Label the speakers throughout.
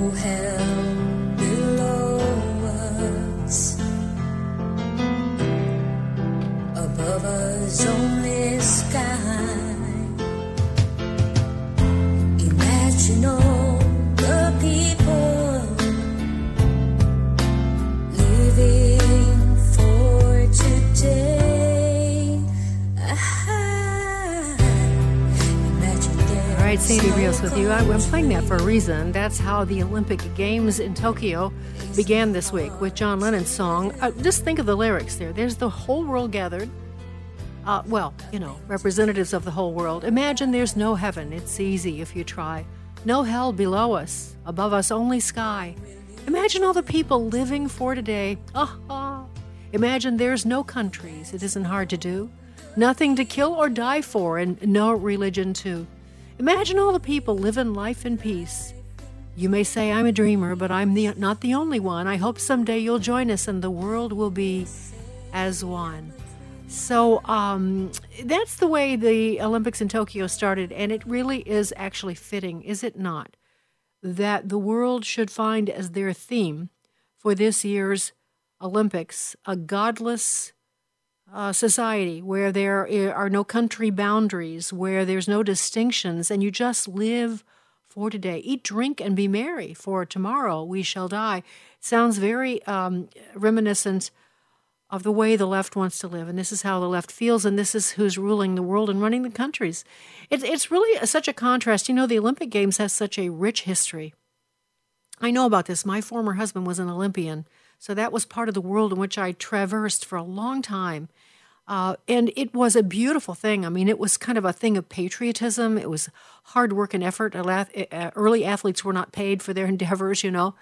Speaker 1: I'm playing that for a reason. That's how the Olympic Games in Tokyo began this week with John Lennon's song. Uh, just think of the lyrics there. There's the whole world gathered. Uh, well, you know, representatives of the whole world. Imagine there's no heaven. It's easy if you try. No hell below us, above us only sky. Imagine all the people living for today. Ah. Imagine there's no countries. It isn't hard to do. Nothing to kill or die for, and no religion too. Imagine all the people living life in peace. You may say I'm a dreamer, but I'm the, not the only one. I hope someday you'll join us and the world will be as one. So um, that's the way the Olympics in Tokyo started, and it really is actually fitting, is it not? That the world should find as their theme for this year's Olympics a godless uh, society where there are no country boundaries, where there's no distinctions, and you just live for today. Eat, drink, and be merry, for tomorrow we shall die. Sounds very um, reminiscent of the way the left wants to live, and this is how the left feels, and this is who's ruling the world and running the countries. It's it's really such a contrast. You know, the Olympic Games has such a rich history. I know about this. My former husband was an Olympian. So that was part of the world in which I traversed for a long time. Uh, and it was a beautiful thing. I mean, it was kind of a thing of patriotism. It was hard work and effort. Early athletes were not paid for their endeavors, you know.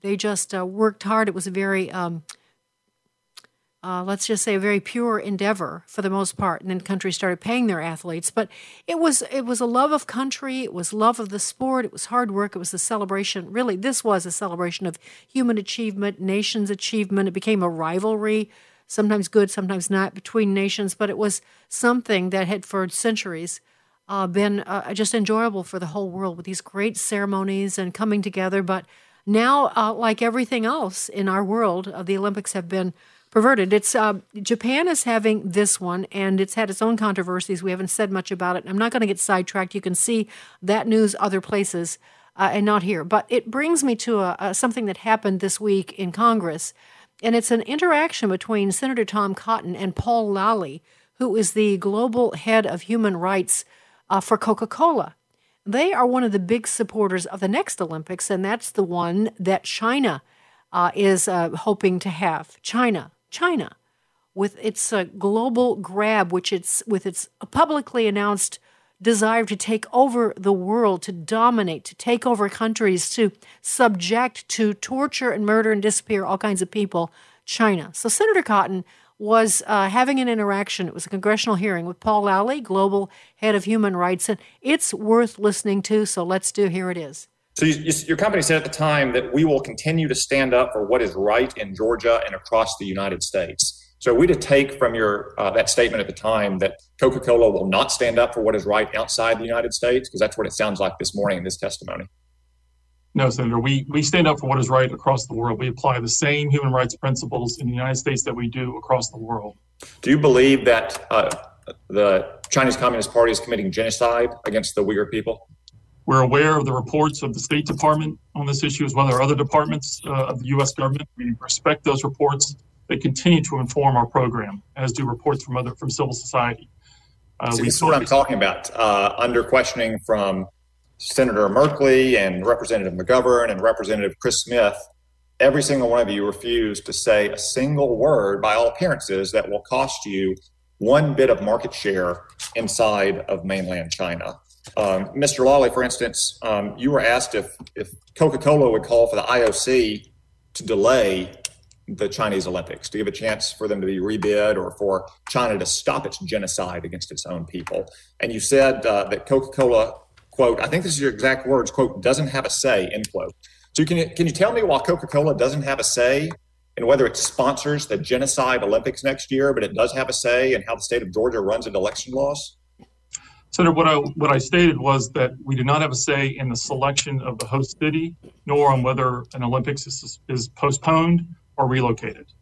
Speaker 1: They just uh, worked hard. It was a very, um, uh, let's just say, a very pure endeavor for the most part. And then countries started paying their athletes. But it was it was a love of country. It was love of the sport. It was hard work. It was a celebration. Really, this was a celebration of human achievement, nations' achievement. It became a rivalry sometimes good, sometimes not, between nations, but it was something that had for centuries uh, been uh, just enjoyable for the whole world with these great ceremonies and coming together. But now, uh, like everything else in our world, uh, the Olympics have been perverted. It's uh, Japan is having this one, and it's had its own controversies. We haven't said much about it. I'm not going to get sidetracked. You can see that news other places. Uh, and not here, but it brings me to a, a, something that happened this week in Congress and it's an interaction between Senator Tom Cotton and Paul Lalli, who is the global head of human rights uh, for Coca Cola. They are one of the big supporters of the next Olympics, and that's the one that China uh, is uh, hoping to have. China, China, with its uh, global grab, which it's with its publicly announced desire to take over the world, to dominate, to take over countries, to subject to torture and murder and disappear all kinds of people, China. So Senator Cotton was uh, having an interaction. It was a congressional hearing with Paul Lalli, global head of human rights, and it's worth listening to. So let's do. Here it is.
Speaker 2: So you, you, your company said at the time that we will continue to stand up for what is right in Georgia and across the United States. So are we to take from your uh, that statement at the time that Coca-Cola will not stand up for what is right outside the United States, because that's what it sounds like this morning in this testimony.
Speaker 3: No, Senator. We, we stand up for what is right across the world. We apply the same human rights principles in the United States that we do across the world.
Speaker 2: Do you believe that uh, the Chinese Communist Party is committing genocide against the Uyghur people?
Speaker 3: We're aware of the reports of the State Department on this issue, as well as other departments uh, of the U.S. government. We respect those reports. They continue to inform our program, as do reports from other from civil society.
Speaker 2: Uh, so this is what I'm talking about. Uh, under questioning from Senator Merkley and Representative McGovern and Representative Chris Smith, every single one of you refused to say a single word, by all appearances, that will cost you one bit of market share inside of mainland China. Um, Mr. Lalli, for instance, um, you were asked if, if Coca Cola would call for the IOC to delay the Chinese Olympics, to give a chance for them to be rebid or for China to stop its genocide against its own people. And you said uh, that Coca Cola quote, I think this is your exact words, quote, doesn't have a say, end quote. So can you, can you tell me why Coca-Cola doesn't have a say in whether it sponsors the genocide Olympics next year, but it does have a say in how the state of Georgia runs its election laws?
Speaker 3: Senator, what I what I stated was that we do not have a say in the selection of the host city, nor on whether an Olympics is, is postponed or relocated.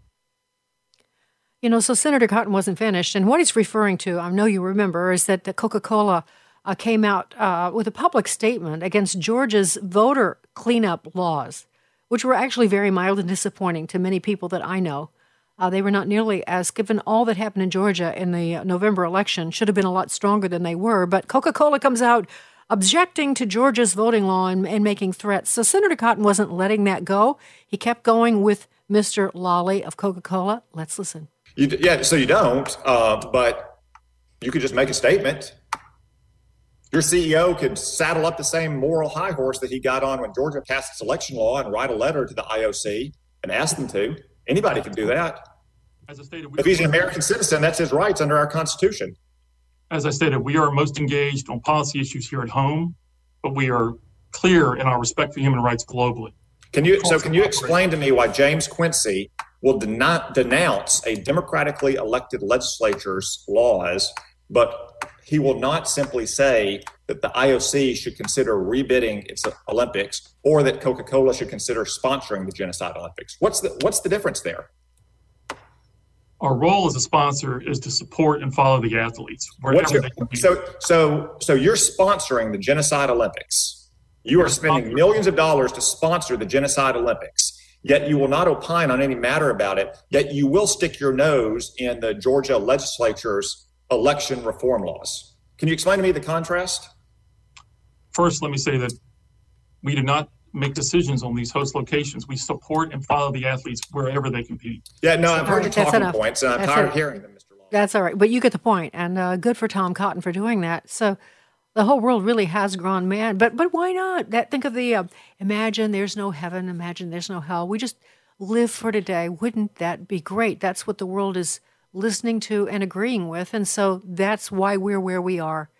Speaker 1: You know, so Senator Cotton wasn't finished, and what he's referring to, I know you remember, is that the Coca-Cola uh, came out uh, with a public statement against Georgia's voter cleanup laws, which were actually very mild and disappointing to many people that I know. Uh, they were not nearly as, given all that happened in Georgia in the November election, should have been a lot stronger than they were. But Coca Cola comes out objecting to Georgia's voting law and, and, making threats. So Senator Cotton wasn't letting that go. He kept going with Mr. Lalli of Coca Cola. Let's listen.
Speaker 2: You, yeah, so you don't, uh, but you could just make a statement your CEO could saddle up the same moral high horse that he got on when Georgia passed its election law and write a letter to the IOC and ask them to. Anybody can do that. Stated, if he's an American citizen, that's his rights under our Constitution.
Speaker 3: As I stated, we are most engaged on policy issues here at home, but we are clear in our respect for human rights globally.
Speaker 2: Can you so can you explain to me why James Quincy will not denounce a democratically elected legislature's laws, but he will not simply say that the IOC should consider rebidding its Olympics or that Coca Cola should consider sponsoring the Genocide Olympics. What's the, what's the difference there?
Speaker 3: Our role as a sponsor is to support and follow the athletes.
Speaker 2: Your, so, so, so you're sponsoring the Genocide Olympics. You are spending millions of dollars to sponsor the Genocide Olympics yet you will not opine on any matter about it, yet you will stick your nose in the Georgia legislature's election reform laws. Can you explain to me the contrast?
Speaker 3: First, let me say that we do not make decisions on these host locations. We support and follow the athletes wherever they compete.
Speaker 2: Yeah, no, I've heard your talking enough. points, and I'm That's tired of hearing them, Mr. Long.
Speaker 1: That's all right, but you get the point, and uh, good for Tom Cotton for doing that. So the whole world really has gone mad, but but why not? That think of the uh, imagine there's no heaven, imagine there's no hell. We just live for today. Wouldn't that be great? That's what the world is listening to and agreeing with, and so that's why we're where we are.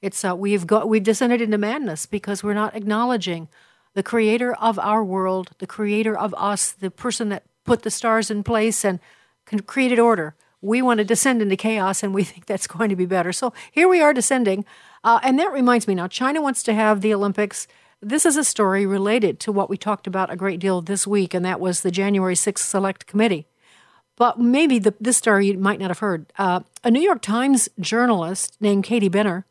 Speaker 1: It's uh, we've got we've descended into madness because we're not acknowledging the creator of our world, the creator of us, the person that put the stars in place and created order. We want to descend into chaos, and we think that's going to be better. So here we are descending, uh, and that reminds me now. China wants to have the Olympics. This is a story related to what we talked about a great deal this week, and that was the January 6th Select Committee. But maybe the, this story you might not have heard. Uh, a New York Times journalist named Katie Benner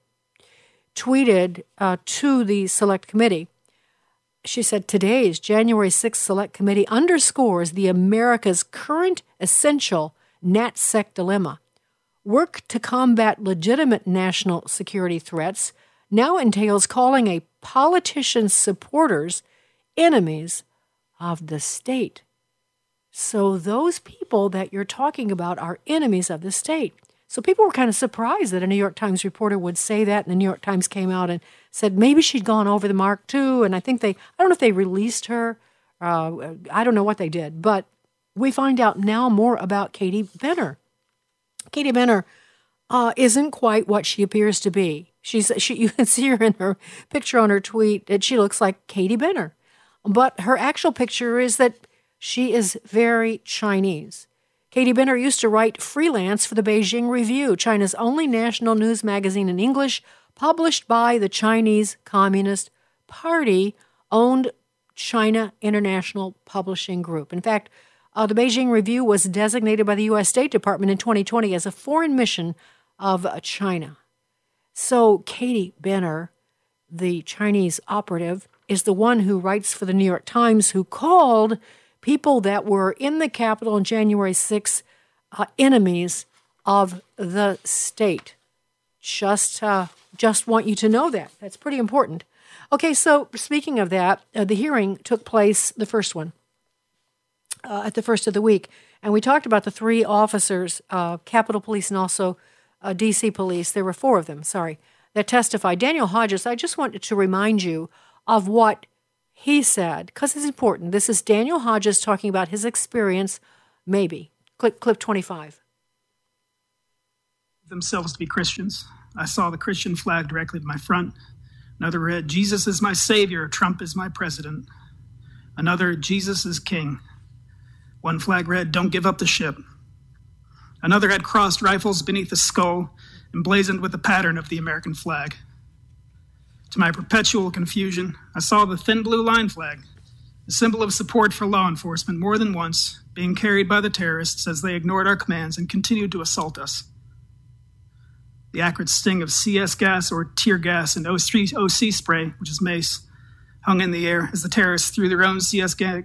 Speaker 1: tweeted uh, to the Select Committee. She said, Today's January 6th Select Committee underscores the America's current essential NatSec dilemma. Work to combat legitimate national security threats now entails calling a politician's supporters enemies of the state. So those people that you're talking about are enemies of the state. So people were kind of surprised that a New York Times reporter would say that, and the New York Times came out and said maybe she'd gone over the mark too. And I think they, I don't know if they released her. Uh, I don't know what they did, but we find out now more about Katie Benner. Katie Benner uh, isn't quite what she appears to be. She's she, you can see her in her picture on her tweet that she looks like Katie Benner, but her actual picture is that she is very Chinese. Katie Benner used to write freelance for the Beijing Review, China's only national news magazine in English, published by the Chinese Communist Party, owned China International Publishing Group. In fact, uh, the Beijing Review was designated by the U.S. State Department in 2020 as a foreign mission of China. So, Katie Benner, the Chinese operative, is the one who writes for the New York Times who called people that were in the Capitol on January 6th, uh, enemies of the state. Just, uh, just want you to know that. That's pretty important. Okay, so speaking of that, uh, the hearing took place, the first one, uh, at the first of the week. And we talked about the three officers, uh, Capitol Police and also uh, DC Police. There were four of them, sorry, that testified. Daniel Hodges, I just wanted to remind you of what he said, because it's important. This is Daniel Hodges talking about his experience, maybe. Clip, clip 25.
Speaker 4: Themselves to be Christians. I saw the Christian flag directly to my front. Another read, Jesus is my Savior, Trump is my president. Another, Jesus is King. One flag read, Don't give up the ship. Another had crossed rifles beneath the skull, emblazoned with the pattern of the American flag. To my perpetual confusion, I saw the thin blue line flag, a symbol of support for law enforcement, more than once being carried by the terrorists as they ignored our commands and continued to assault us. The acrid sting of CS gas or tear gas and OC, spray, which is mace, hung in the air as the terrorists threw their own CS ga-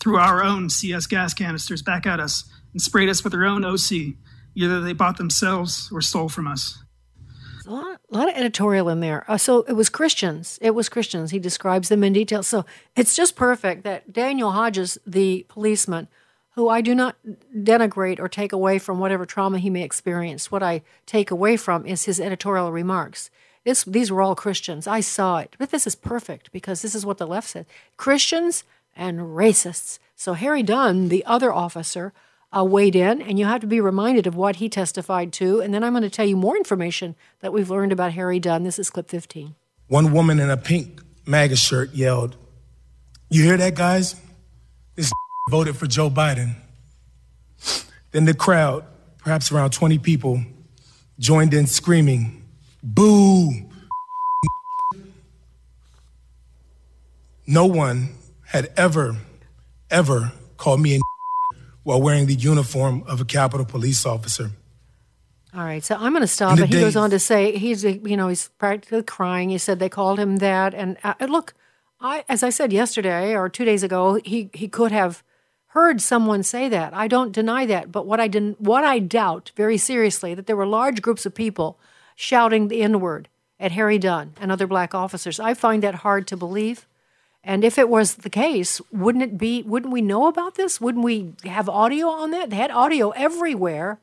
Speaker 4: threw our own CS gas canisters back at us and sprayed us with their own OC. Either they bought themselves or stole from us.
Speaker 1: A lot, a lot of editorial in there. Uh, so it was Christians. It was Christians. He describes them in detail. So it's just perfect that Daniel Hodges, the policeman, who I do not denigrate or take away from whatever trauma he may experience. What I take away from is his editorial remarks. This, these were all Christians. I saw it. But this is perfect because this is what the left said Christians and racists. So Harry Dunn, the other officer, uh, weighed in, and you have to be reminded of what he testified to. And then I'm going to tell you more information that we've learned about Harry Dunn. This is clip 15.
Speaker 5: One woman in a pink MAGA shirt yelled, You hear that, guys? This voted for Joe Biden. Then the crowd, perhaps around 20 people, joined in screaming, Boo! No one had ever, ever called me a while wearing the uniform of a Capitol police officer.
Speaker 1: All right, so I'm going to stop. And he goes on to say he's, you know, he's practically crying. He said they called him that, and uh, look, I, as I said yesterday or two days ago, he he could have heard someone say that. I don't deny that, but what I didn't, what I doubt very seriously, that there were large groups of people shouting the N word at Harry Dunn and other black officers. I find that hard to believe. And if it was the case, wouldn't it be? Wouldn't we know about this? Wouldn't we have audio on that? They had audio everywhere.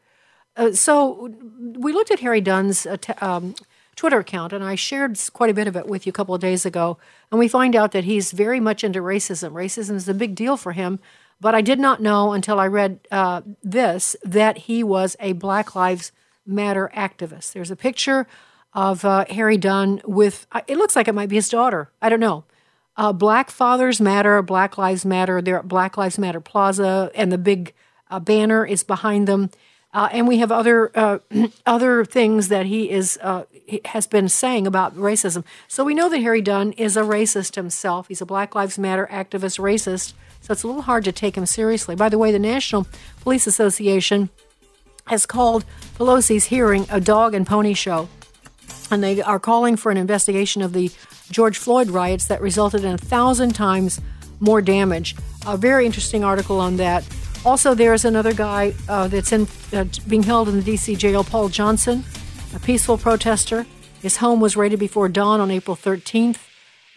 Speaker 1: Uh, so we looked at Harry Dunn's uh, t- um, Twitter account, and I shared quite a bit of it with you a couple of days ago. And we find out that he's very much into racism. Racism is a big deal for him. But I did not know until I read uh, this that he was a Black Lives Matter activist. There's a picture of uh, Harry Dunn with, it looks like it might be his daughter. I don't know. Uh, Black Fathers Matter, Black Lives Matter. They're at Black Lives Matter Plaza, and the big uh, banner is behind them. Uh, and we have other uh, other things that he is uh, has been saying about racism. So we know that Harry Dunn is a racist himself. He's a Black Lives Matter activist, racist. So it's a little hard to take him seriously. By the way, the National Police Association has called Pelosi's hearing a dog and pony show, and they are calling for an investigation of the George Floyd riots that resulted in a thousand times more damage. A very interesting article on that. Also, there's another guy uh, that's in, uh, being held in the D.C. jail, Paul Johnson, a peaceful protester. His home was raided before dawn on April 13th.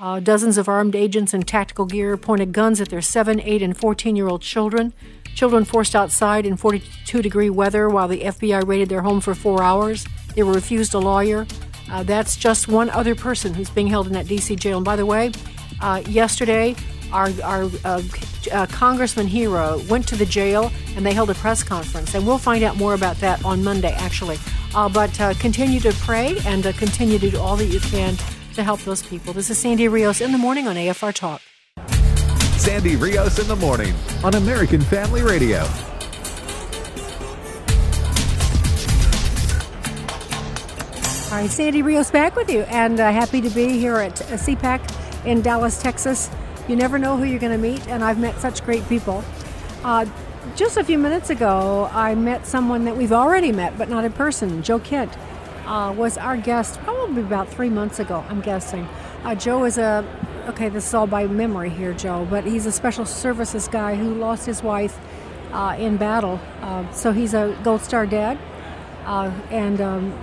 Speaker 1: Uh, dozens of armed agents in tactical gear pointed guns at their 7, 8, and 14 year old children. Children forced outside in 42 degree weather while the FBI raided their home for four hours. They were refused a lawyer. Uh, that's just one other person who's being held in that D.C. jail. And by the way, uh, yesterday, our, our uh, uh, Congressman Hero went to the jail and they held a press conference. And we'll find out more about that on Monday, actually. Uh, but uh, continue to pray and continue to do all that you can to help those people. This is Sandy Rios in the morning on AFR Talk.
Speaker 6: Sandy Rios in the morning on American Family Radio.
Speaker 1: All right, Sandy Rios back with you, and uh, happy to be here at uh, CPAC in Dallas, Texas. You never know who you're going to meet, and I've met such great people. Uh, just a few minutes ago, I met someone that we've already met, but not in person. Joe Kent uh, was our guest probably about three months ago, I'm guessing. Uh, Joe is a, okay, this is all by memory here, Joe, but he's a special services guy who lost his wife uh, in battle. Uh, so he's a Gold Star dad uh, and um,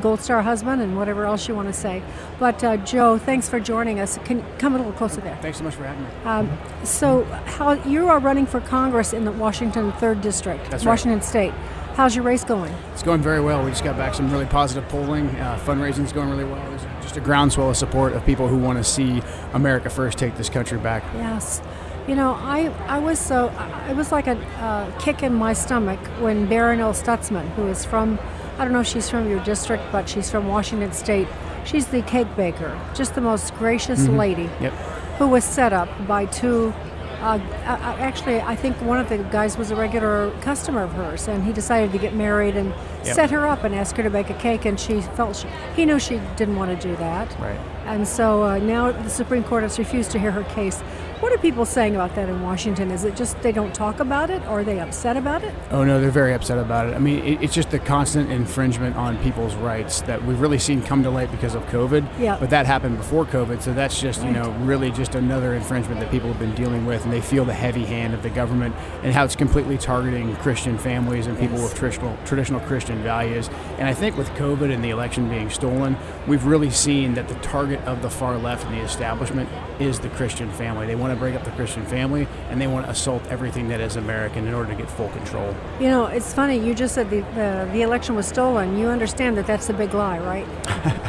Speaker 1: Gold Star husband and whatever else you want to say. But uh, Joe, thanks for joining us. Can come a little closer there?
Speaker 7: Thanks so much for having me.
Speaker 1: Um, so, how you are running for Congress in the Washington Third District,
Speaker 7: That's right.
Speaker 1: Washington State. How's your race going?
Speaker 7: It's going very well. We just got back some really positive polling. Uh, fundraising's going really well. There's just a groundswell of support of people who want to see America first take this country back.
Speaker 1: Yes. You know, I, I was so it was like a uh, kick in my stomach when Barronelle Stutzman, who is from I don't know if she's from your district, but she's from Washington State. She's the cake baker, just the most gracious
Speaker 7: Mhm.
Speaker 1: lady,
Speaker 7: Yep.
Speaker 1: who was set up by two. Uh, uh, actually, I think one of the guys was a regular customer of hers, and he decided to get married and
Speaker 7: Yep.
Speaker 1: set her up and ask her to bake a cake, and she felt she, he knew she didn't want to do that.
Speaker 7: Right.
Speaker 1: And so uh, now the Supreme Court has refused to hear her case. What are people saying about that in Washington? Is it just they don't talk about it, or are they upset about it?
Speaker 7: Oh no, they're very upset about it. I mean, it, it's just the constant infringement on people's rights that we've really seen come to light because of COVID.
Speaker 1: Yeah.
Speaker 7: But that happened before COVID, so that's just you know really just another infringement that people have been dealing with, and they feel the heavy hand of the government and how it's completely targeting Christian families and people
Speaker 1: Yes.
Speaker 7: with traditional traditional Christian values. And I think with COVID and the election being stolen, we've really seen that the target of the far left and the establishment is the Christian family. They want to break up the Christian family and they want to assault everything that is American in order to get full control.
Speaker 1: You know, it's funny. You just said the the, the election was stolen. You understand that that's a big lie, right?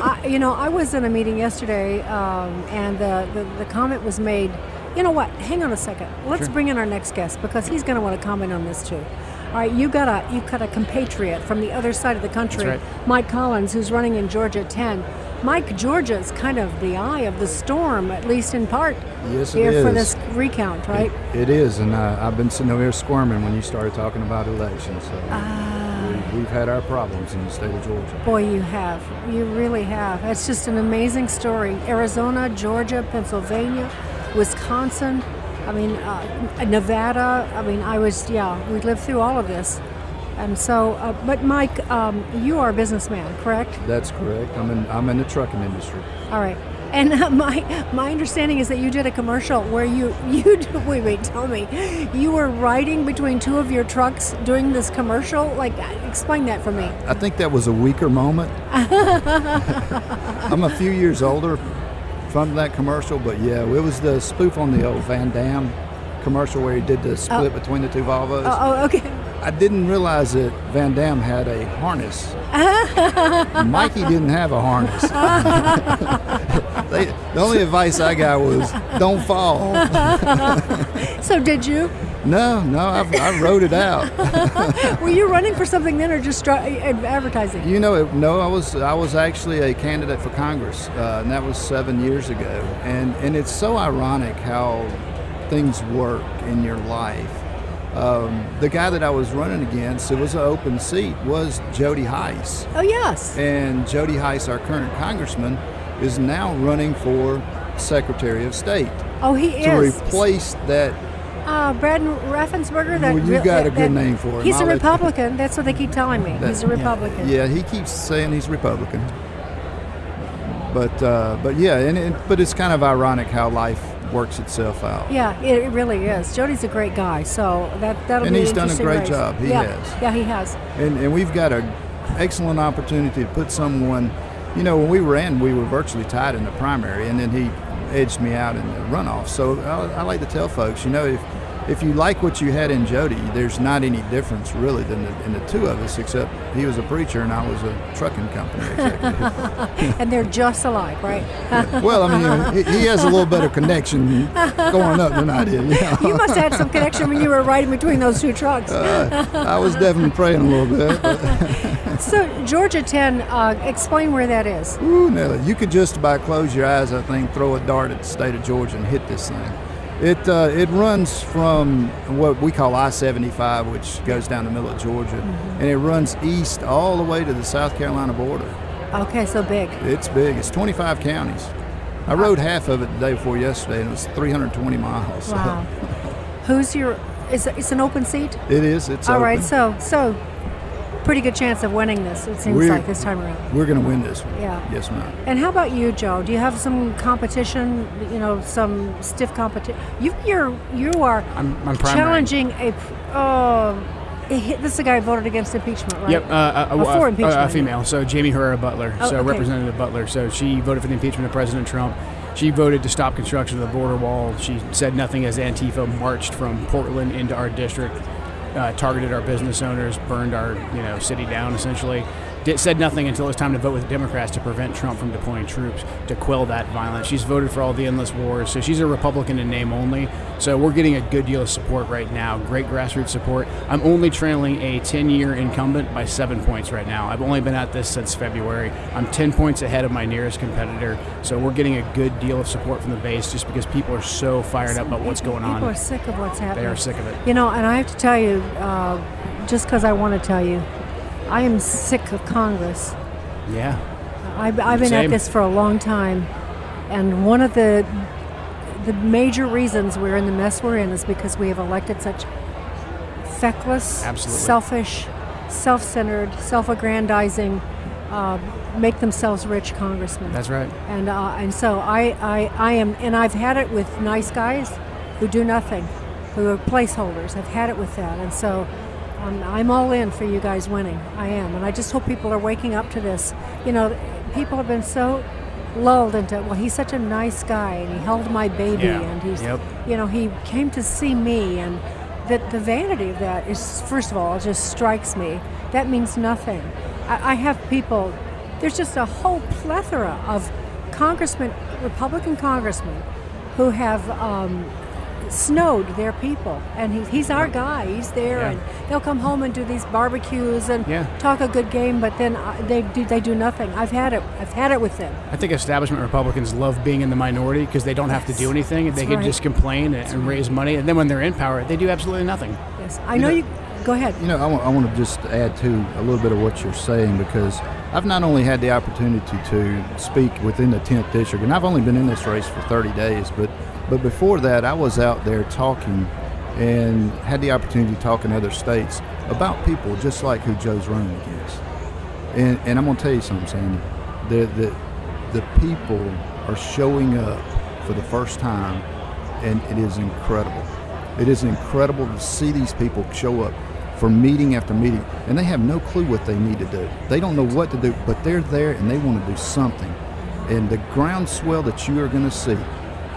Speaker 1: I, you know, I was in a meeting yesterday, um, and the, the the comment was made. You know what? Hang on a second. Let's
Speaker 7: Sure.
Speaker 1: bring in our next guest because he's going to want to comment on this too. All right, you got a you got a compatriot from the other side of the country,
Speaker 7: right.
Speaker 1: Mike Collins, who's running in Georgia 10. Mike, Georgia's kind of the eye of the storm, at least in part,
Speaker 8: Yes, it
Speaker 1: here for this recount, right?
Speaker 8: It is, and uh, I've been sitting over here squirming when you started talking about elections. So
Speaker 1: Ah.
Speaker 8: we, we've had our problems in the state of Georgia.
Speaker 1: Boy, you have. You really have. It's just an amazing story. Arizona, Georgia, Pennsylvania, Wisconsin. I mean, uh, Nevada. I mean, I was, yeah, we lived through all of this. And so, uh, but Mike, um, you are a businessman, correct?
Speaker 8: That's correct. I'm in I'm in the trucking industry.
Speaker 1: All right. And uh, my my understanding is that you did a commercial where you you wait wait tell me you were riding between two of your trucks doing this commercial like uh, explain that for me.
Speaker 8: I think that was a weaker moment. I'm a few years older from that commercial, but yeah, it was the spoof on the old Van Damme commercial where he did the split
Speaker 1: Oh.
Speaker 8: between the two Volvos.
Speaker 1: Oh, oh okay.
Speaker 8: I didn't realize that Van Damme had a harness. Mikey didn't have a harness. they, the only advice I got was don't fall.
Speaker 1: so did you?
Speaker 8: no, no, I, I wrote it out.
Speaker 1: Were you running for something then, or just dri- ad- advertising?
Speaker 8: You know, it, no, I was I was actually a candidate for Congress, uh, and that was seven years ago. And and it's so ironic how things work in your life. Um, the guy that I was running against, it was an open seat, was Jody Hice.
Speaker 1: Oh yes.
Speaker 8: And Jody Hice, our current congressman, is now running for Secretary of State
Speaker 1: Oh, he
Speaker 8: to
Speaker 1: is.
Speaker 8: To replace that.
Speaker 1: Uh, Brad Raffensperger. That
Speaker 8: Well, you got a good
Speaker 1: that-
Speaker 8: name for him.
Speaker 1: He's a
Speaker 8: I'll
Speaker 1: Republican. That's what they keep telling me.
Speaker 8: that-
Speaker 1: He's a Republican.
Speaker 8: Yeah, he keeps saying he's Republican. But uh, but yeah, and it, but it's kind of ironic how life works itself out.
Speaker 1: Yeah, it, really is. Jody's a great guy, so that that'll be
Speaker 8: And
Speaker 1: be
Speaker 8: he's
Speaker 1: an
Speaker 8: done a great
Speaker 1: race.
Speaker 8: job. He
Speaker 1: yeah.
Speaker 8: has.
Speaker 1: Yeah, he has.
Speaker 8: And, and we've got an excellent opportunity to put someone, you know, when we ran, we were virtually tied in the primary, and then he edged me out in the runoff. So I, I like to tell folks, you know, if if you like what you had in Jody, there's not any difference really than the, in the two of us, except he was a preacher and I was a trucking company executive.
Speaker 1: and they're just alike, right?
Speaker 8: well, I mean, he, he has a little better connection going up than I did. You, know?
Speaker 1: you must have had some connection when you were riding between those two trucks.
Speaker 8: Uh, I was definitely praying a little bit.
Speaker 1: So Georgia 10, uh, explain where that is.
Speaker 8: Ooh, Nelly, you could just about close your eyes, I think, throw a dart at the state of Georgia and hit this thing. It uh, it runs from what we call I-75, which goes down the middle of Georgia,
Speaker 1: Mm-hmm.
Speaker 8: and it runs east all the way to the South Carolina border.
Speaker 1: Okay, so big.
Speaker 8: It's big. It's 25 counties. I rode half of it the day before yesterday, and it was 320 miles.
Speaker 1: Wow. Who's your? Is it's an open seat?
Speaker 8: It is. It's
Speaker 1: all
Speaker 8: open.
Speaker 1: right. So so, pretty good chance of winning this. It seems
Speaker 8: We're-
Speaker 1: like this time around.
Speaker 8: We're going to win this one.
Speaker 1: Yeah.
Speaker 8: Yes, ma'am.
Speaker 1: And how about you, Joe? Do you have some competition? You know, some stiff competition. You you're you are
Speaker 7: I'm, I'm
Speaker 1: challenging a. Oh, this is the guy who voted against impeachment, right?
Speaker 7: Yep, uh, uh,
Speaker 1: Or for
Speaker 7: uh, a female. So Jaime Herrera Beutler.
Speaker 1: Oh,
Speaker 7: so
Speaker 1: okay.
Speaker 7: Representative Beutler. So she voted for the impeachment of President Trump. She voted to stop construction of the border wall. She said nothing as Antifa marched from Portland into our district, uh, targeted our business owners, burned our you know city down essentially. Did, said nothing until it was time to vote with Democrats to prevent Trump from deploying troops to quell that violence. She's voted for all the endless wars, so she's a Republican in name only. So we're getting a good deal of support right now, great grassroots support. I'm only trailing a 10-year incumbent by seven points right now. I've only been at this since February. I'm 10 points ahead of my nearest competitor, so we're getting a good deal of support from the base just because people are so fired up about what's going on.
Speaker 1: People are sick of what's happening.
Speaker 7: They are sick of it.
Speaker 1: You know, and I have to tell you, uh, just because I want to tell you, I am sick of Congress.
Speaker 7: Yeah.
Speaker 1: I've, I've been
Speaker 7: Same.
Speaker 1: at this for a long time, and one of the the major reasons we're in the mess we're in is because we have elected such feckless,
Speaker 7: Absolutely.
Speaker 1: selfish, self-centered, self-aggrandizing, uh, make themselves rich congressmen.
Speaker 7: That's right.
Speaker 1: And uh, and so I, I I am and I've had it with nice guys who do nothing, who are placeholders. I've had it with that, and so um, I'm all in for you guys winning. I am, and I just hope people are waking up to this. You know, people have been so lulled into well, he's such a nice guy, and he held my baby,
Speaker 7: Yeah.
Speaker 1: and he's
Speaker 7: Yep.
Speaker 1: you know he came to see me, and that the vanity of that is first of all it just strikes me. That means nothing. I, I have people. There's just a whole plethora of congressmen, Republican congressmen, who have um, snowed their people, and he, he's our guy. He's there,
Speaker 7: Yeah.
Speaker 1: and they'll come home and do these barbecues and
Speaker 7: Yeah.
Speaker 1: talk a good game, but then uh, they do they do nothing. I've had it. I've had it with them.
Speaker 7: I think establishment Republicans love being in the minority because they don't have to do anything. They
Speaker 1: That's
Speaker 7: can just complain and, and raise money. And then when they're in power, they do absolutely nothing.
Speaker 1: Yes, I know you. Go ahead.
Speaker 8: You know, I want, I want to just add to a little bit of what you're saying because I've not only had the opportunity to speak within the 10th district, and I've only been in this race for 30 days, but but before that, I was out there talking and had the opportunity to talk in other states about people just like who Joe's running against. And, and I'm going to tell you something, Sandy. The, the, the people are showing up for the first time, and it is incredible. It is incredible to see these people show up for meeting after meeting, and they have no clue what they need to do. They don't know what to do, but they're there and they want to do something. And the groundswell that you are going to see,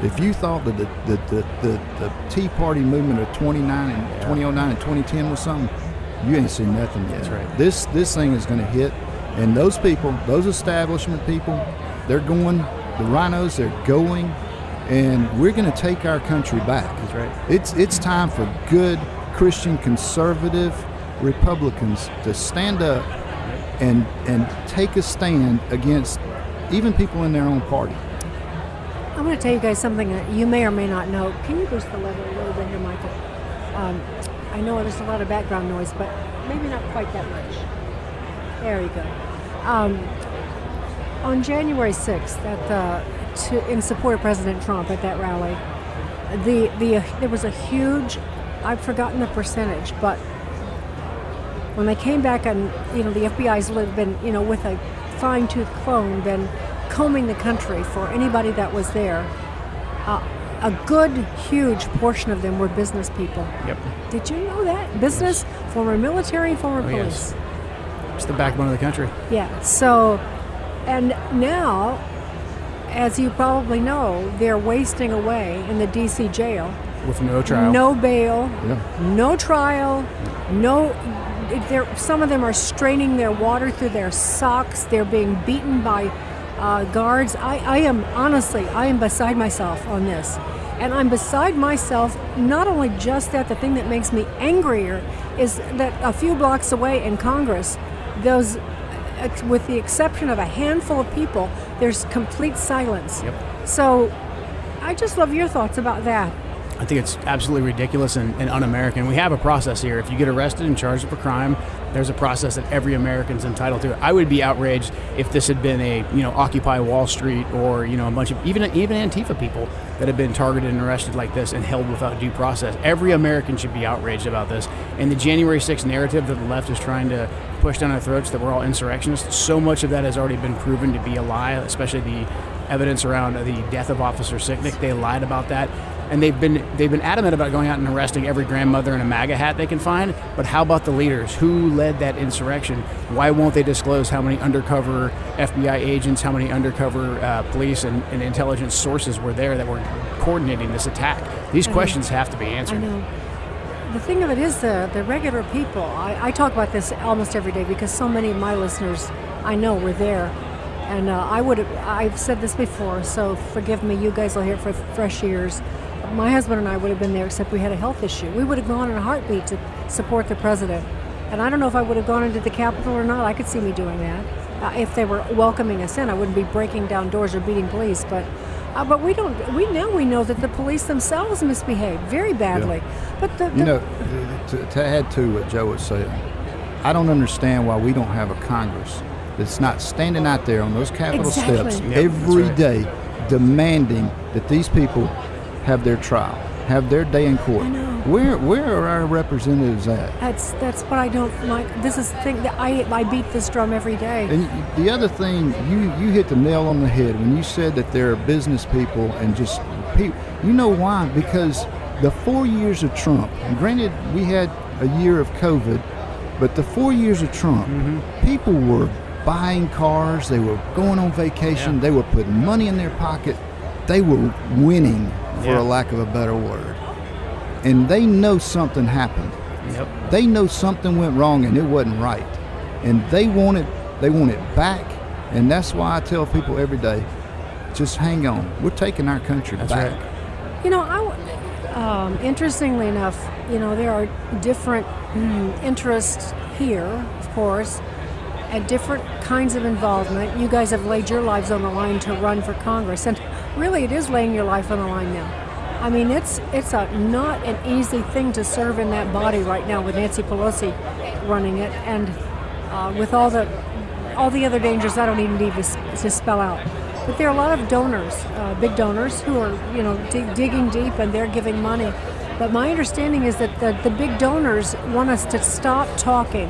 Speaker 8: if you thought that the, the, the, the, the Tea Party movement of 29 and 2009 and 2010 was something, you ain't seen nothing yet.
Speaker 7: That's right.
Speaker 8: This this thing is going to hit, and those people, those establishment people, they're going. The RINOs, they're going, and we're going to take our country back.
Speaker 7: That's right.
Speaker 8: It's it's time for good Christian conservative Republicans to stand up and and take a stand against even people in their own party.
Speaker 1: I'm going to tell you guys something that you may or may not know. Can you boost the level a little bit here, Michael? Um, I know there's a lot of background noise, but maybe not quite that much. There you go. Um, on January 6th, at the, to, in support of President Trump at that rally, the, the uh, there was a huge, I've forgotten the percentage, but when they came back and you know the FBI's been you know with a fine tooth comb been combing the country for anybody that was there. Uh, a good huge portion of them were business people.
Speaker 7: Yep.
Speaker 1: Did you know that business, former military, former
Speaker 7: Oh,
Speaker 1: police?
Speaker 7: yes. It's the backbone of the country.
Speaker 1: Yeah. So, and now, as you probably know, they're wasting away in the D.C. jail.
Speaker 7: With no trial.
Speaker 1: No bail,
Speaker 8: Yeah.
Speaker 1: no trial, no. They're, some of them are straining their water through their socks. They're being beaten by uh, guards. I, I am honestly, I am beside myself on this, and I'm beside myself. Not only just that, the thing that makes me angrier is that a few blocks away in Congress, those, with the exception of a handful of people, there's complete silence.
Speaker 7: Yep.
Speaker 1: So, I just love your thoughts about that.
Speaker 7: I think it's absolutely ridiculous and, and un-American. We have a process here. If you get arrested and charged with a crime, there's a process that every American's entitled to. I would be outraged if this had been a you know Occupy Wall Street or you know a bunch of even even Antifa people that have been targeted and arrested like this and held without due process. Every American should be outraged about this. And the January 6th narrative that the left is trying to push down our throats that we're all insurrectionists, so much of that has already been proven to be a lie, especially the evidence around the death of Officer Sicknick. They lied about that and they've been they've been adamant about going out and arresting every grandmother in a MAGA hat they can find. But how about the leaders? Who led that insurrection? Why won't they disclose how many undercover FBI agents, how many undercover uh, police and, and, intelligence sources were there that were coordinating this attack? These I questions know. have to be answered.
Speaker 1: I know. The thing of it is the the regular people. I, I talk about this almost every day because so many of my listeners I know were there and uh, I would I've said this before, so forgive me. You guys will hear it for fresh ears my husband and I would have been there, except we had a health issue. We would have gone in a heartbeat to support the president. And I don't know if I would have gone into the Capitol or not. I could see me doing that. Uh, if they were welcoming us in, I wouldn't be breaking down doors or beating police. But, uh, but we don't. We now we know that the police themselves misbehave very badly. Yeah. But the, the,
Speaker 8: you know, to, to add to what Joe was saying, I don't understand why we don't have a Congress that's not standing out there on those Capitol
Speaker 1: exactly.
Speaker 8: steps yep, every right. day, demanding that these people have their trial, have their day in court. Where where are our representatives at?
Speaker 1: That's that's what I don't like. This is the thing that I I beat this drum every day.
Speaker 8: And the other thing, you you hit the nail on the head when you said that there are business people and just people. You know why? Because the four years of Trump. Granted, we had a year of COVID, but the four years of Trump, mm-hmm. people were buying cars, they were going on vacation, yeah. they were putting money in their pocket, they were winning for yeah. a lack of a better word. And they know something happened.
Speaker 7: Yep.
Speaker 8: They know something went wrong and it wasn't right. And they want it they want it back. And that's why I tell people every day, just hang on. We're taking our country
Speaker 7: that's
Speaker 8: back.
Speaker 7: Right.
Speaker 1: You know, I um, interestingly enough, you know, there are different mm, interests here, of course, and different kinds of involvement. You guys have laid your lives on the line to run for Congress, and really it is laying your life on the line now. I mean, it's it's a not an easy thing to serve in that body right now with Nancy Pelosi running it, and uh, with all the all the other dangers I don't even need to, to spell out. But there are a lot of donors, uh, big donors, who are you know dig, digging deep and they're giving money. But my understanding is that the, the big donors want us to stop talking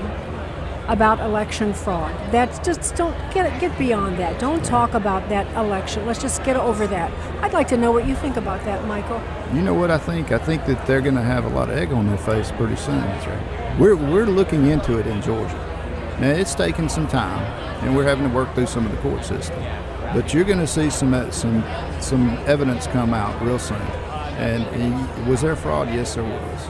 Speaker 1: about election fraud. That's just don't get get beyond that. Don't talk about that election. Let's just get over that. I'd like to know what you think about that, Michael.
Speaker 8: You know what I think? I think that they're going to have a lot of egg on their face pretty soon. That's right. We're we're looking into it in Georgia. Now it's taking some time, and we're having to work through some of the court system. But you're going to see some uh, some some evidence come out real soon. And, and was there fraud? Yes, there was.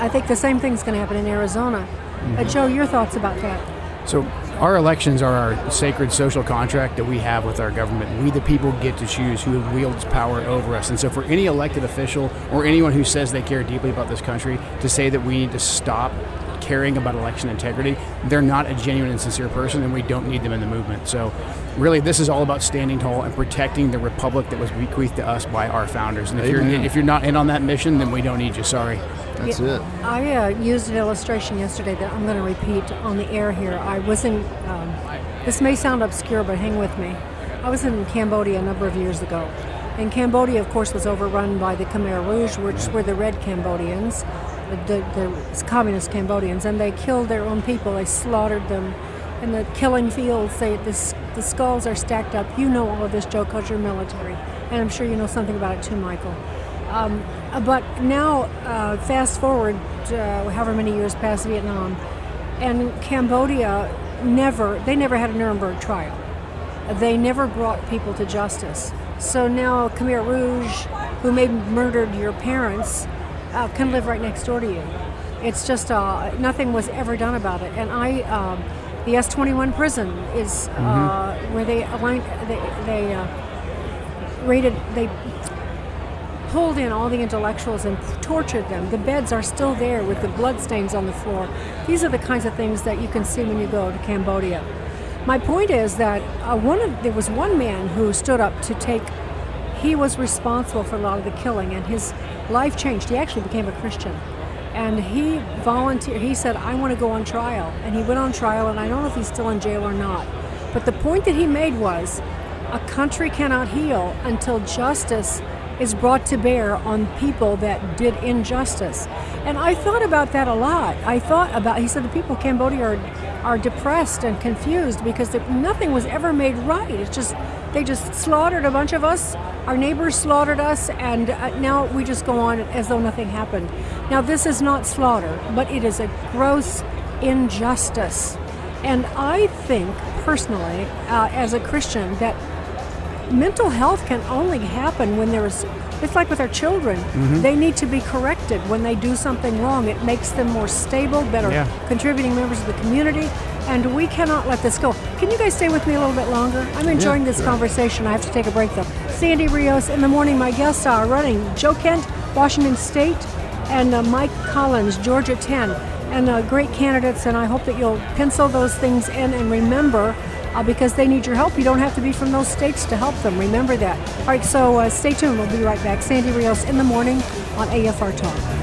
Speaker 1: I think the same thing's going to happen in Arizona. Mm-hmm. Joe, your thoughts about that?
Speaker 7: So, our elections are our sacred social contract that we have with our government. We, the people, get to choose who wields power over us. And so, for any elected official or anyone who says they care deeply about this country to say that we need to stop caring about election integrity, they're not a genuine and sincere person, and we don't need them in the movement. So, really, this is all about standing tall and protecting the republic that was bequeathed to us by our founders. And if Amen. you're if you're not in on that mission, then we don't need you. Sorry.
Speaker 8: That's yeah, it.
Speaker 1: I uh, used an illustration yesterday that I'm going to repeat on the air here. I was in, um, this may sound obscure, but hang with me. I was in Cambodia a number of years ago. And Cambodia, of course, was overrun by the Khmer Rouge, which were the red Cambodians, the, the, communist Cambodians, and they killed their own people. They slaughtered them in the killing fields. They, the, the skulls are stacked up. You know all of this, Joe, because you're military. And I'm sure you know something about it too, Michael. Um, but now, uh, fast forward, uh, however many years past Vietnam, and Cambodia never, they never had a Nuremberg trial. They never brought people to justice. So now Khmer Rouge, who may murdered your parents, uh, can live right next door to you. It's just uh, nothing was ever done about it. And I, um, the S21 prison is uh, mm-hmm. where they aligned, they, they uh, rated, they pulled in all the intellectuals and tortured them. The beds are still there with the bloodstains on the floor. These are the kinds of things that you can see when you go to Cambodia. My point is that uh, one of there was one man who stood up to take. He was responsible for a lot of the killing, and his life changed. He actually became a Christian. And he volunteered, he said, I want to go on trial. And he went on trial, and I don't know if he's still in jail or not. But the point that he made was a country cannot heal until justice is brought to bear on people that did injustice. And I thought about that a lot. I thought about, he said, the people of Cambodia are, are depressed and confused because nothing was ever made right. It's just, they just slaughtered a bunch of us. Our neighbors slaughtered us, and uh, now we just go on as though nothing happened. Now, this is not slaughter, but it is a gross injustice. And I think personally, uh, as a Christian, that mental health can only happen when there's it's like with our children. Mm-hmm. they need to be corrected. When they do something wrong it makes them more stable better yeah. contributing members of the community. And we cannot let this go. Can you guys stay with me a little bit longer? I'm enjoying yeah, this sure. conversation. I have to take a break though. Sandy rios in the morning. My guests are running. Joe kent washington state and uh, mike collins georgia 10 and uh, great candidates and i hope that you'll pencil those things in and remember uh, because they need your help. You don't have to be from those states to help them. Remember that. All right, so uh, stay tuned. We'll be right back. Sandy Rios in the morning on AFR Talk.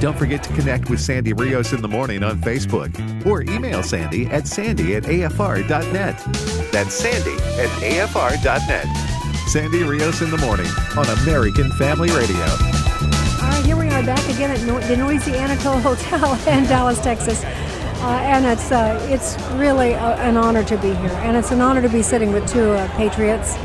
Speaker 6: Don't forget to connect with Sandy Rios in the morning on Facebook or email Sandy at sandy at afr.net. That's sandy at afr.net. Sandy Rios in the morning on American Family Radio.
Speaker 1: All right, here we are back again at no- the Noisy Anatole Hotel in Dallas, Texas. Uh, and it's uh, it's really a, an honor to be here, and it's an honor to be sitting with two uh, patriots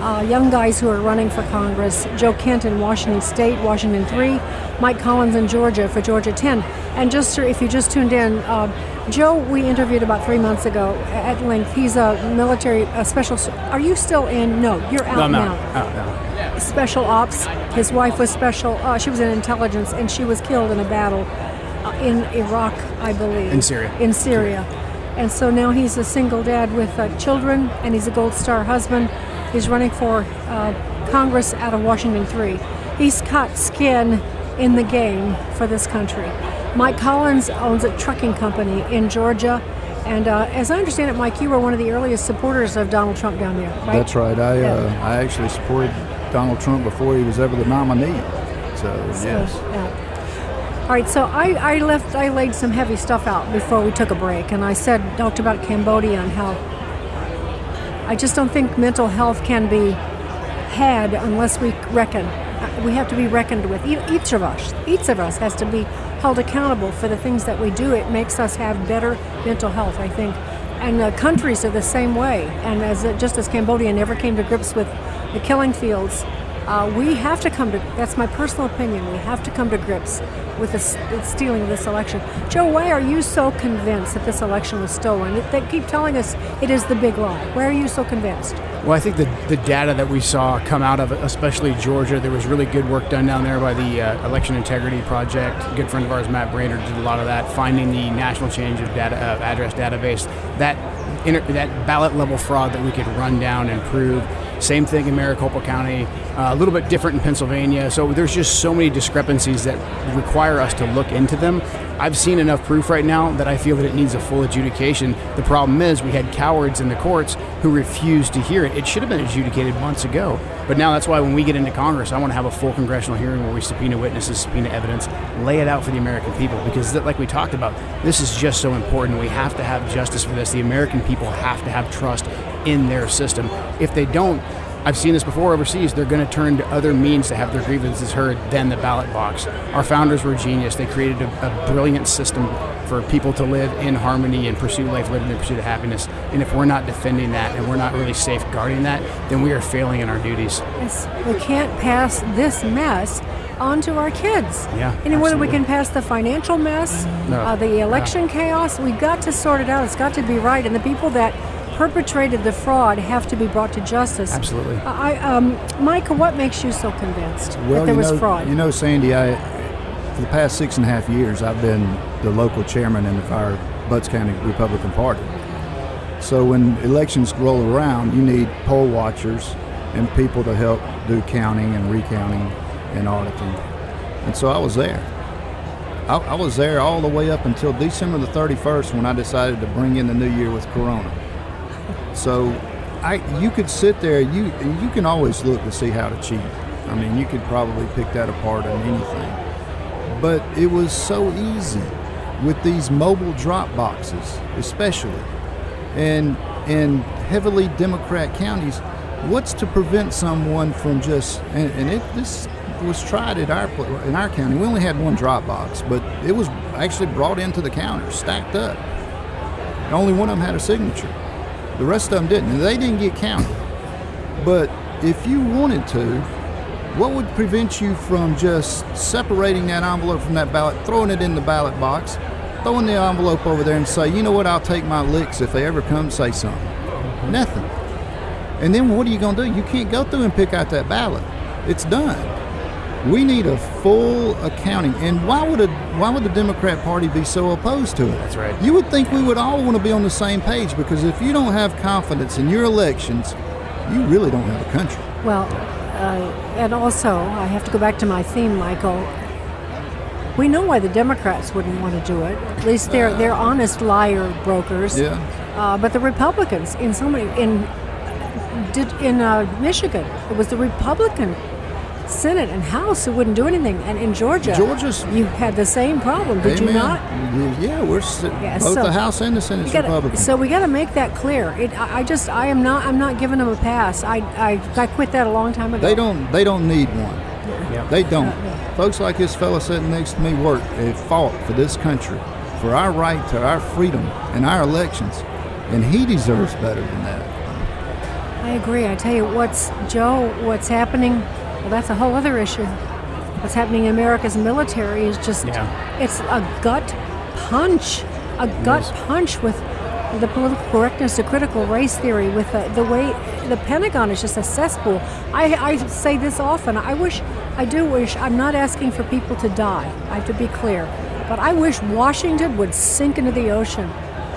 Speaker 1: uh, young guys who are running for Congress Joe Kent in Washington State, Washington 3, Mike Collins in Georgia for Georgia 10. And just to, if you just tuned in, uh, Joe, we interviewed about three months ago at length. He's a military a special. Are you still in? No, you're out
Speaker 7: no,
Speaker 1: now.
Speaker 7: Out, no.
Speaker 1: Special ops. His wife was special. Uh, she was in intelligence, and she was killed in a battle uh, in Iraq, I believe.
Speaker 7: In Syria.
Speaker 1: In Syria. And so now he's a single dad with uh, children, and he's a Gold Star husband He's running for uh, Congress out of Washington 3. He's cut skin in the game for this country. Mike Collins owns a trucking company in Georgia. And uh, as I understand it, Mike, you were one of the earliest supporters of Donald Trump down there, right?
Speaker 8: That's right. I, yeah. uh, I actually supported Donald Trump before he was ever the nominee. So, so yes.
Speaker 1: Yeah. All right, so I, I left, I laid some heavy stuff out before we took a break, and I said, talked about Cambodia and how I just don't think mental health can be had unless we reckon. Uh, we have to be reckoned with. Each of us, each of us has to be held accountable for the things that we do. It makes us have better mental health, I think. And uh, countries are the same way. And as uh, just as Cambodia never came to grips with the killing fields, uh, we have to come to. That's my personal opinion. We have to come to grips with the, stealing of this election. Joe, why are you so convinced that this election was stolen? They keep telling us it is the big lie. Why are you so convinced?
Speaker 7: Well, I think the, the data that we saw come out of especially Georgia, there was really good work done down there by the uh, Election Integrity Project. A good friend of ours, Matt Braynard, did a lot of that, finding the national change of data uh, address database. That inter- that ballot level fraud that we could run down and prove. Same thing in Maricopa County, uh, a little bit different in Pennsylvania. So there's just so many discrepancies that require us to look into them. I've seen enough proof right now that I feel that it needs a full adjudication. The problem is we had cowards in the courts who refused to hear it. It should have been adjudicated months ago. But now that's why when we get into Congress, I want to have a full congressional hearing where we subpoena witnesses, subpoena evidence, lay it out for the American people. Because, like we talked about, this is just so important. We have to have justice for this. The American people have to have trust in their system. If they don't, I've seen this before overseas. They're going to turn to other means to have their grievances heard than the ballot box. Our founders were genius. They created a, a brilliant system for people to live in harmony and pursue life, live in the pursuit of happiness. And if we're not defending that and we're not really safeguarding that, then we are failing in our duties.
Speaker 1: Yes, we can't pass this mess onto our kids.
Speaker 7: Yeah.
Speaker 1: And whether we can pass the financial mess, no, uh, the election no. chaos, we've got to sort it out. It's got to be right. And the people that perpetrated the fraud have to be brought to justice.
Speaker 7: Absolutely.
Speaker 1: I, um, Micah, what makes you so convinced
Speaker 8: well,
Speaker 1: that there
Speaker 8: was
Speaker 1: know, fraud?
Speaker 8: You know, Sandy, I for the past six and a half years, I've been the local chairman in our Butts County Republican Party. So when elections roll around, you need poll watchers and people to help do counting and recounting and auditing. And so I was there. I, I was there all the way up until December the 31st when I decided to bring in the new year with Corona. So I, you could sit there. You you can always look to see how to cheat. I mean, you could probably pick that apart on anything. But it was so easy with these mobile drop boxes, especially, and in heavily Democrat counties. What's to prevent someone from just and, and it this was tried at our in our county. We only had one drop box, but it was actually brought into the counter, stacked up. Only one of them had a signature. The rest of them didn't, and they didn't get counted. But if you wanted to, what would prevent you from just separating that envelope from that ballot, throwing it in the ballot box, throwing the envelope over there, and say, you know what, I'll take my licks if they ever come say something? Nothing. And then what are you going to do? You can't go through and pick out that ballot. It's done. We need a full accounting. And why would a why would the Democrat Party be so opposed to it?
Speaker 7: That's right.
Speaker 8: You would think we would all want to be on the same page because if you don't have confidence in your elections, you really don't have a country.
Speaker 1: Well, uh, and also I have to go back to my theme, Michael. We know why the Democrats wouldn't want to do it. At least they're they're honest liar brokers.
Speaker 8: Yeah.
Speaker 1: Uh, but the Republicans in so many in did in uh, Michigan, it was the Republican Senate and House who wouldn't do anything. And in Georgia,
Speaker 8: Georgia's
Speaker 1: you had the same problem, did
Speaker 8: Amen.
Speaker 1: you not?
Speaker 8: Yeah, we're yeah, both so the House and the Senate Republican.
Speaker 1: So we got to make that clear. It, I, I, just, I am not, I'm not giving them a pass. I, I, I quit that a long time ago.
Speaker 8: They don't, they don't need one. Yeah. They don't. Uh, Folks like this fellow sitting next to me work, they fought for this country, for our right to our freedom and our elections, and he deserves better than that.
Speaker 1: I agree. I tell you, what's Joe? What's happening? Well, that's a whole other issue. What's happening in America's military is just, yeah. it's a gut punch, a gut punch with the political correctness to critical race theory, with the, the way the Pentagon is just a cesspool. I, I say this often. I wish, I do wish, I'm not asking for people to die, I have to be clear, but I wish Washington would sink into the ocean.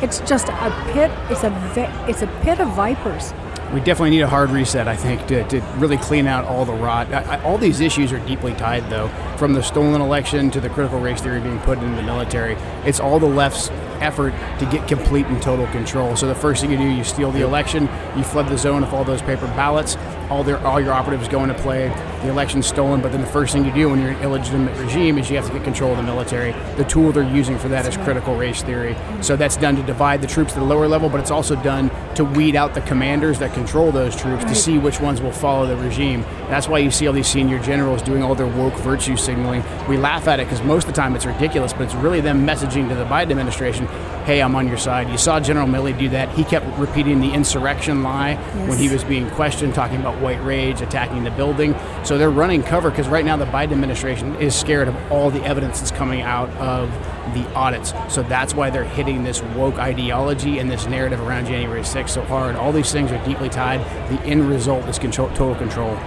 Speaker 1: It's just a pit, it's a, it's a pit of vipers
Speaker 7: we definitely need a hard reset, I think, to, to really clean out all the rot. I, I, all these issues are deeply tied, though, from the stolen election to the critical race theory being put into the military. It's all the left's effort to get complete and total control. So the first thing you do, you steal the election, you flood the zone with all those paper ballots, all their all your operatives go into play, the election's stolen. But then the first thing you do when you're an illegitimate regime is you have to get control of the military. The tool they're using for that is critical race theory. So that's done to divide the troops to the lower level, but it's also done to weed out the commanders that control those troops to see which ones will follow the regime. That's why you see all these senior generals doing all their woke virtue signaling. We laugh at it because most of the time it's ridiculous, but it's really them messaging to the Biden administration hey, I'm on your side. You saw General Milley do that. He kept repeating the insurrection lie yes. when he was being questioned, talking about white rage, attacking the building. So they're running cover because right now the Biden administration is scared of all the evidence that's coming out of the audits. So that's why they're hitting this woke ideology and this narrative around January 6th so hard. All these things are deeply tied. The end result is control, total control.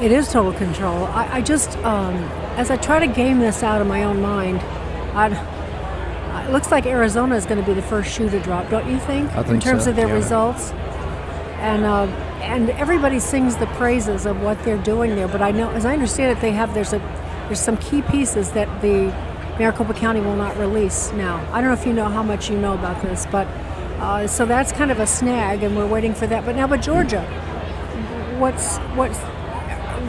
Speaker 1: It is total control. I, I just, um, as I try to game this out of my own mind, I'd, it looks like Arizona is going to be the first shoe to drop, don't you think?
Speaker 8: I think
Speaker 1: in terms
Speaker 8: so,
Speaker 1: of their
Speaker 8: yeah.
Speaker 1: results. And uh, and everybody sings the praises of what they're doing there. But I know, as I understand it, they have there's a there's some key pieces that the Maricopa County will not release now. I don't know if you know how much you know about this, but uh, so that's kind of a snag, and we're waiting for that. But now, but Georgia, what's what's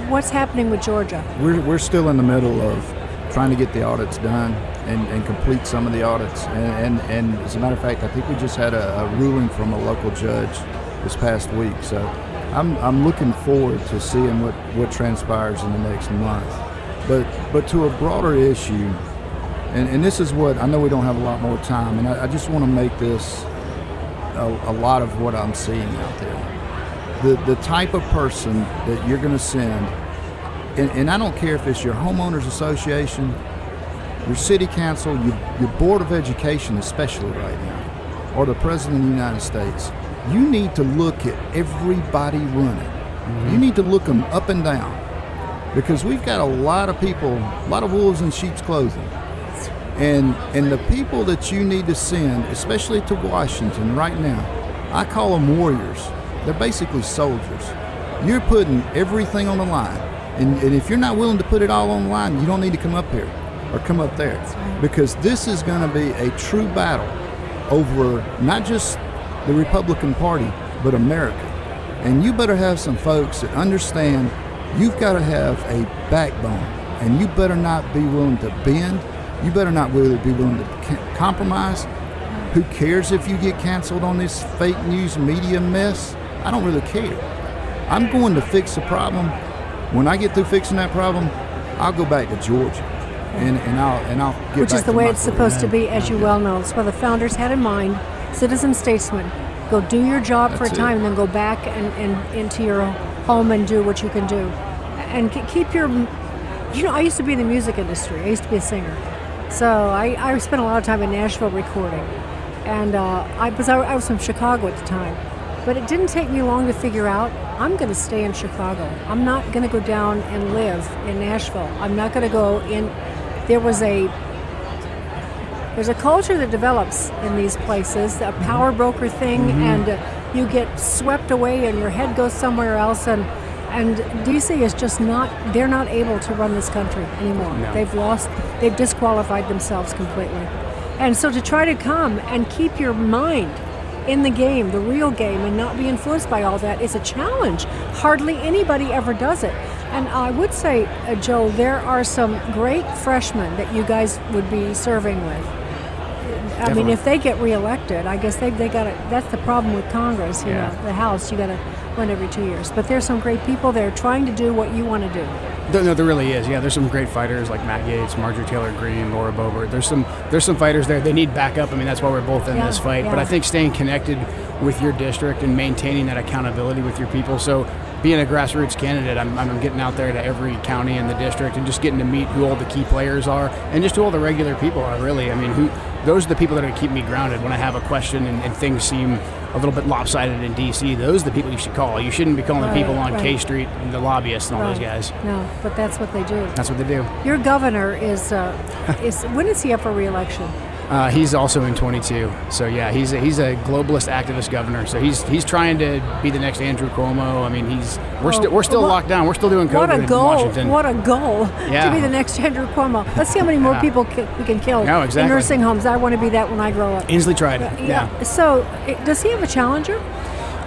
Speaker 1: what's happening with Georgia?
Speaker 8: We're we're still in the middle of trying to get the audits done and, and complete some of the audits. And, and, and, as a matter of fact, I think we just had a, a, ruling from a local judge this past week. So I'm, I'm looking forward to seeing what, what transpires in the next month. But, but to a broader issue, and, and this is what I know we don't have a lot more time, and I, I just want to make this a, a lot of what I'm seeing out there. The, the type of person that you're going to send and, and, I don't care if it's your homeowners association, your city council, your, your board of education, especially right now, or the president of the United States. You need to look at everybody running. Mm-hmm. You need to look them up and down because we've got a lot of people, a lot of wolves in sheep's clothing. And and the people that you need to send, especially to Washington right now, I call them warriors. They're basically soldiers. You're putting everything on the line. And, and if you're not willing to put it all on the line, you don't need to come up here. or come up there because this is going to be a true battle over not just the Republican Party, but America. And you better have some folks that understand you've got to have a backbone and you better not be willing to bend. You better not really be willing to compromise. Who cares if you get canceled on this fake news media mess? I don't really care. I'm going to fix the problem. When I get through fixing that problem, I'll go back to Georgia. And, and I'll and I'll get
Speaker 1: which is the way it's supposed
Speaker 8: to
Speaker 1: be, as you well know. It's what the founders had in mind. Citizen statesman, go do your job
Speaker 8: That's
Speaker 1: for a time, and then go back and, and into your home and do what you can do, and keep your. You know, I used to be in the music industry. I used to be a singer, so I, I spent a lot of time in Nashville recording, and uh, I was I was from Chicago at the time, but it didn't take me long to figure out I'm going to stay in Chicago. I'm not going to go down and live in Nashville. I'm not going to go in there was a there's a culture that develops in these places, a power broker thing, mm-hmm. and uh, you get swept away and your head goes somewhere else. And and DC is just not they're not able to run this country anymore. No. They've lost, they've disqualified themselves completely. And so to try to come and keep your mind in the game, the real game, and not be influenced by all that is a challenge. Hardly anybody ever does it. And I would say, uh, Joe, there are some great freshmen that you guys would be serving with. I
Speaker 7: Definitely.
Speaker 1: mean, if they get reelected, I guess they they got to. That's the problem with Congress, you
Speaker 7: Yeah.
Speaker 1: know, the House. You got to run every two years. But there's some great people there trying to do what you want to do.
Speaker 7: There- No, there really is. Yeah, there's some great fighters like Matt Gaetz, Marjorie Taylor Greene, Laura Boebert. There's some there's some fighters there. They need backup. I mean, that's why we're both in
Speaker 1: Yeah,
Speaker 7: this fight. But. I think staying connected with your district and maintaining that accountability with your people. So being a grassroots candidate, I'm, I'm getting out there to every county in the district and just getting to meet who all the key players are and just who all the regular people are. Really, I mean, who those are the people that are going to keep me grounded when I have a question and, and things seem a little bit lopsided in DC. Those are the people you should call. You shouldn't be calling
Speaker 1: Right,
Speaker 7: people on K Street and the lobbyists and all those guys.
Speaker 1: No, but that's what they do.
Speaker 7: That's what they do.
Speaker 1: Your governor is uh, is when is he up for reelection?
Speaker 7: Uh, he's also in 22. So yeah, he's a, he's a globalist activist governor. So he's he's trying to be the next Andrew Cuomo. I mean, he's we're still we're still
Speaker 1: what-
Speaker 7: locked down. We're still doing COVID
Speaker 1: What a
Speaker 7: in
Speaker 1: goal!
Speaker 7: Washington.
Speaker 1: What a goal
Speaker 7: Yeah.
Speaker 1: to be the next Andrew Cuomo. Let's see how many more
Speaker 7: Yeah.
Speaker 1: people ki- we can kill
Speaker 7: No,
Speaker 1: in nursing homes. I want to be that when I grow up.
Speaker 7: Inslee tried it. Yeah.
Speaker 1: So, does he have a challenger?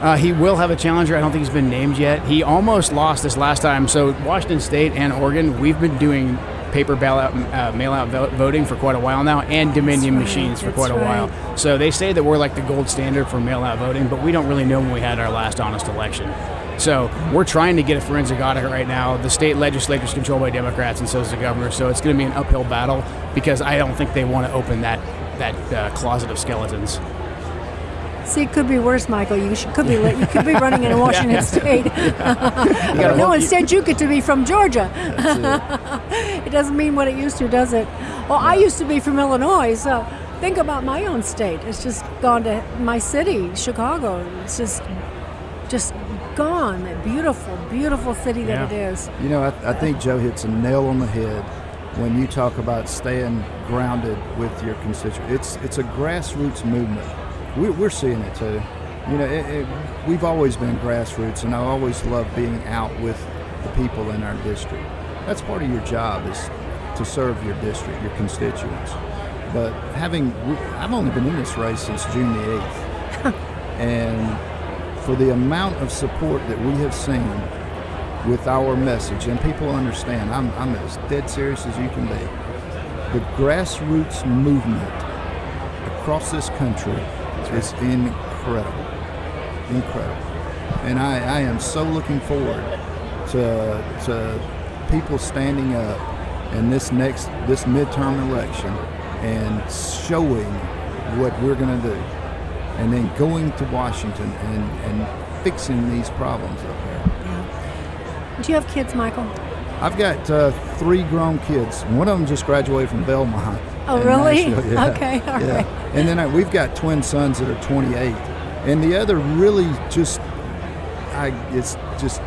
Speaker 7: Uh, he will have a challenger. I don't think he's been named yet. He almost lost this last time. So Washington State and Oregon, we've been doing paper ballot, uh, mail-out voting for quite a while now, and Dominion
Speaker 1: right,
Speaker 7: machines for quite a
Speaker 1: right.
Speaker 7: while. So they say that we're like the gold standard for mail-out voting, but we don't really know when we had our last honest election. So we're trying to get a forensic audit right now. The state legislature is controlled by Democrats, and so is the governor. So it's going to be an uphill battle because I don't think they want to open that that uh, closet of skeletons.
Speaker 1: See, it could be worse, Michael. You should, could be you could be running in Washington
Speaker 7: Yeah.
Speaker 1: State.
Speaker 7: gotta
Speaker 1: no,
Speaker 7: hope-
Speaker 1: instead you get to be from Georgia. it doesn't mean what it used to, does it? Well, I used to be from Illinois, so think about my own state. It's just gone to my city, Chicago. It's just just gone. That beautiful, beautiful city that it is.
Speaker 8: You know, I, I think Joe hits a nail on the head when you talk about staying grounded with your constituents. It's it's a grassroots movement. We, we're seeing it too. You know, it, it, we've always been grassroots, and I always love being out with the people in our district. That's part of your job is to serve your district, your constituents. But having, I've only been in this race since June the 8th, and for the amount of support that we have seen with our message, and people understand, I'm, I'm as dead serious as you can be. The grassroots movement across this country is incredible. Incredible. And I, I am so looking forward to, to people standing up in this next this midterm election and showing what we're going to do and then going to Washington and, and fixing these problems up there.
Speaker 1: Do you have kids, Michael?
Speaker 8: I've got uh, three grown kids. One of them just graduated from Belmont.
Speaker 1: Oh, really?
Speaker 8: Nashville. Yeah.
Speaker 1: Okay, all
Speaker 8: yeah.
Speaker 1: right.
Speaker 8: And then I, we've got twin sons that are 28, and the other really just, I it's just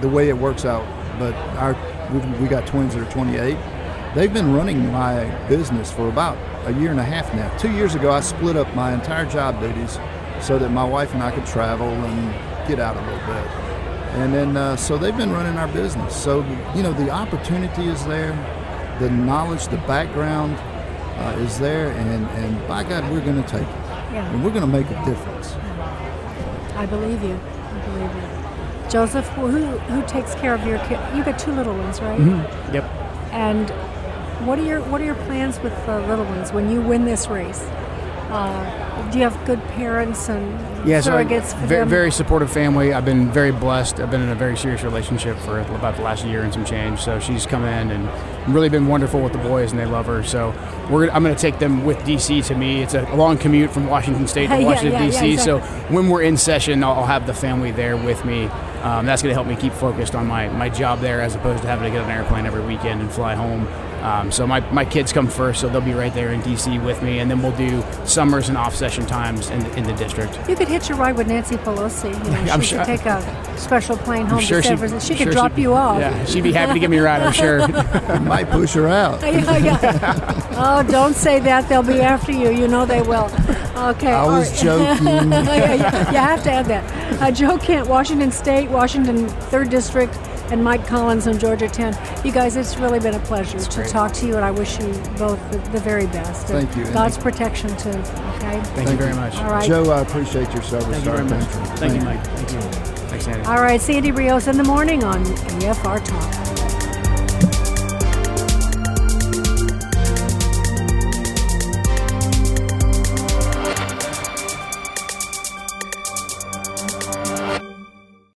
Speaker 8: the way it works out. But our we've, we got twins that are 28. They've been running my business for about a year and a half now. Two years ago, I split up my entire job duties so that my wife and I could travel and get out a little bit. And then, uh, so they've been running our business. So, you know, the opportunity is there. the knowledge, the background uh, is there, and, and by God, we're going to take it.
Speaker 1: Yeah.
Speaker 8: And we're going to make a difference.
Speaker 1: I believe you. I believe you. Joseph, who who takes care of your kid? You got two little ones, right?
Speaker 7: Mm-hmm. Yep.
Speaker 1: And what are your what are your plans with the little ones when you win this race? Uh, do you have good parents and
Speaker 7: yeah,
Speaker 1: surrogates
Speaker 7: so very, very supportive family. I've been very blessed. I've been in a very serious relationship for about the last year and some change. So she's come in and really been wonderful with the boys, and they love her. So we're I'm going to take them with DC to me. It's a long commute from Washington State to Washington
Speaker 1: yeah,
Speaker 7: DC.
Speaker 1: yeah, exactly.
Speaker 7: So when we're in session, I'll I'll have the family there with me. Um, that's going to help me keep focused on my, my job there as opposed to having to get on an airplane every weekend and fly home. Um, so my, my kids come first, so they'll be right there in DC with me, and then we'll do summers and off session times in, in the district.
Speaker 1: You could hitch a ride with Nancy Pelosi. You know,
Speaker 7: I'm
Speaker 1: she
Speaker 7: sure-
Speaker 1: could take a special plane home
Speaker 7: I'm sure
Speaker 1: to San
Speaker 7: she,
Speaker 1: Francisco. She
Speaker 7: sure
Speaker 1: could drop
Speaker 7: she'd-
Speaker 1: you off.
Speaker 7: Yeah, she'd be happy to give me a ride. I'm sure.
Speaker 8: Might push her out.
Speaker 1: yeah, yeah. Oh, don't say that. They'll be after you. You know they will. Okay.
Speaker 8: I was
Speaker 1: right.
Speaker 8: joking.
Speaker 1: yeah, yeah, you have to add that. Uh, Joe Kent, Washington State, Washington 3rd District, and Mike Collins on Georgia 10. You guys, it's really been a pleasure to talk to you, and I wish you both the, the very best. And
Speaker 8: Thank you, Andy.
Speaker 1: God's protection, too. Okay?
Speaker 7: Thank, you very much.
Speaker 1: All right.
Speaker 8: Joe, I appreciate your service
Speaker 7: Thank you
Speaker 8: our
Speaker 7: very much.
Speaker 8: country.
Speaker 7: Thank you, Mike. Thank you. Thanks, Andy.
Speaker 1: All right, Sandy Rios in the morning on AFR Talk.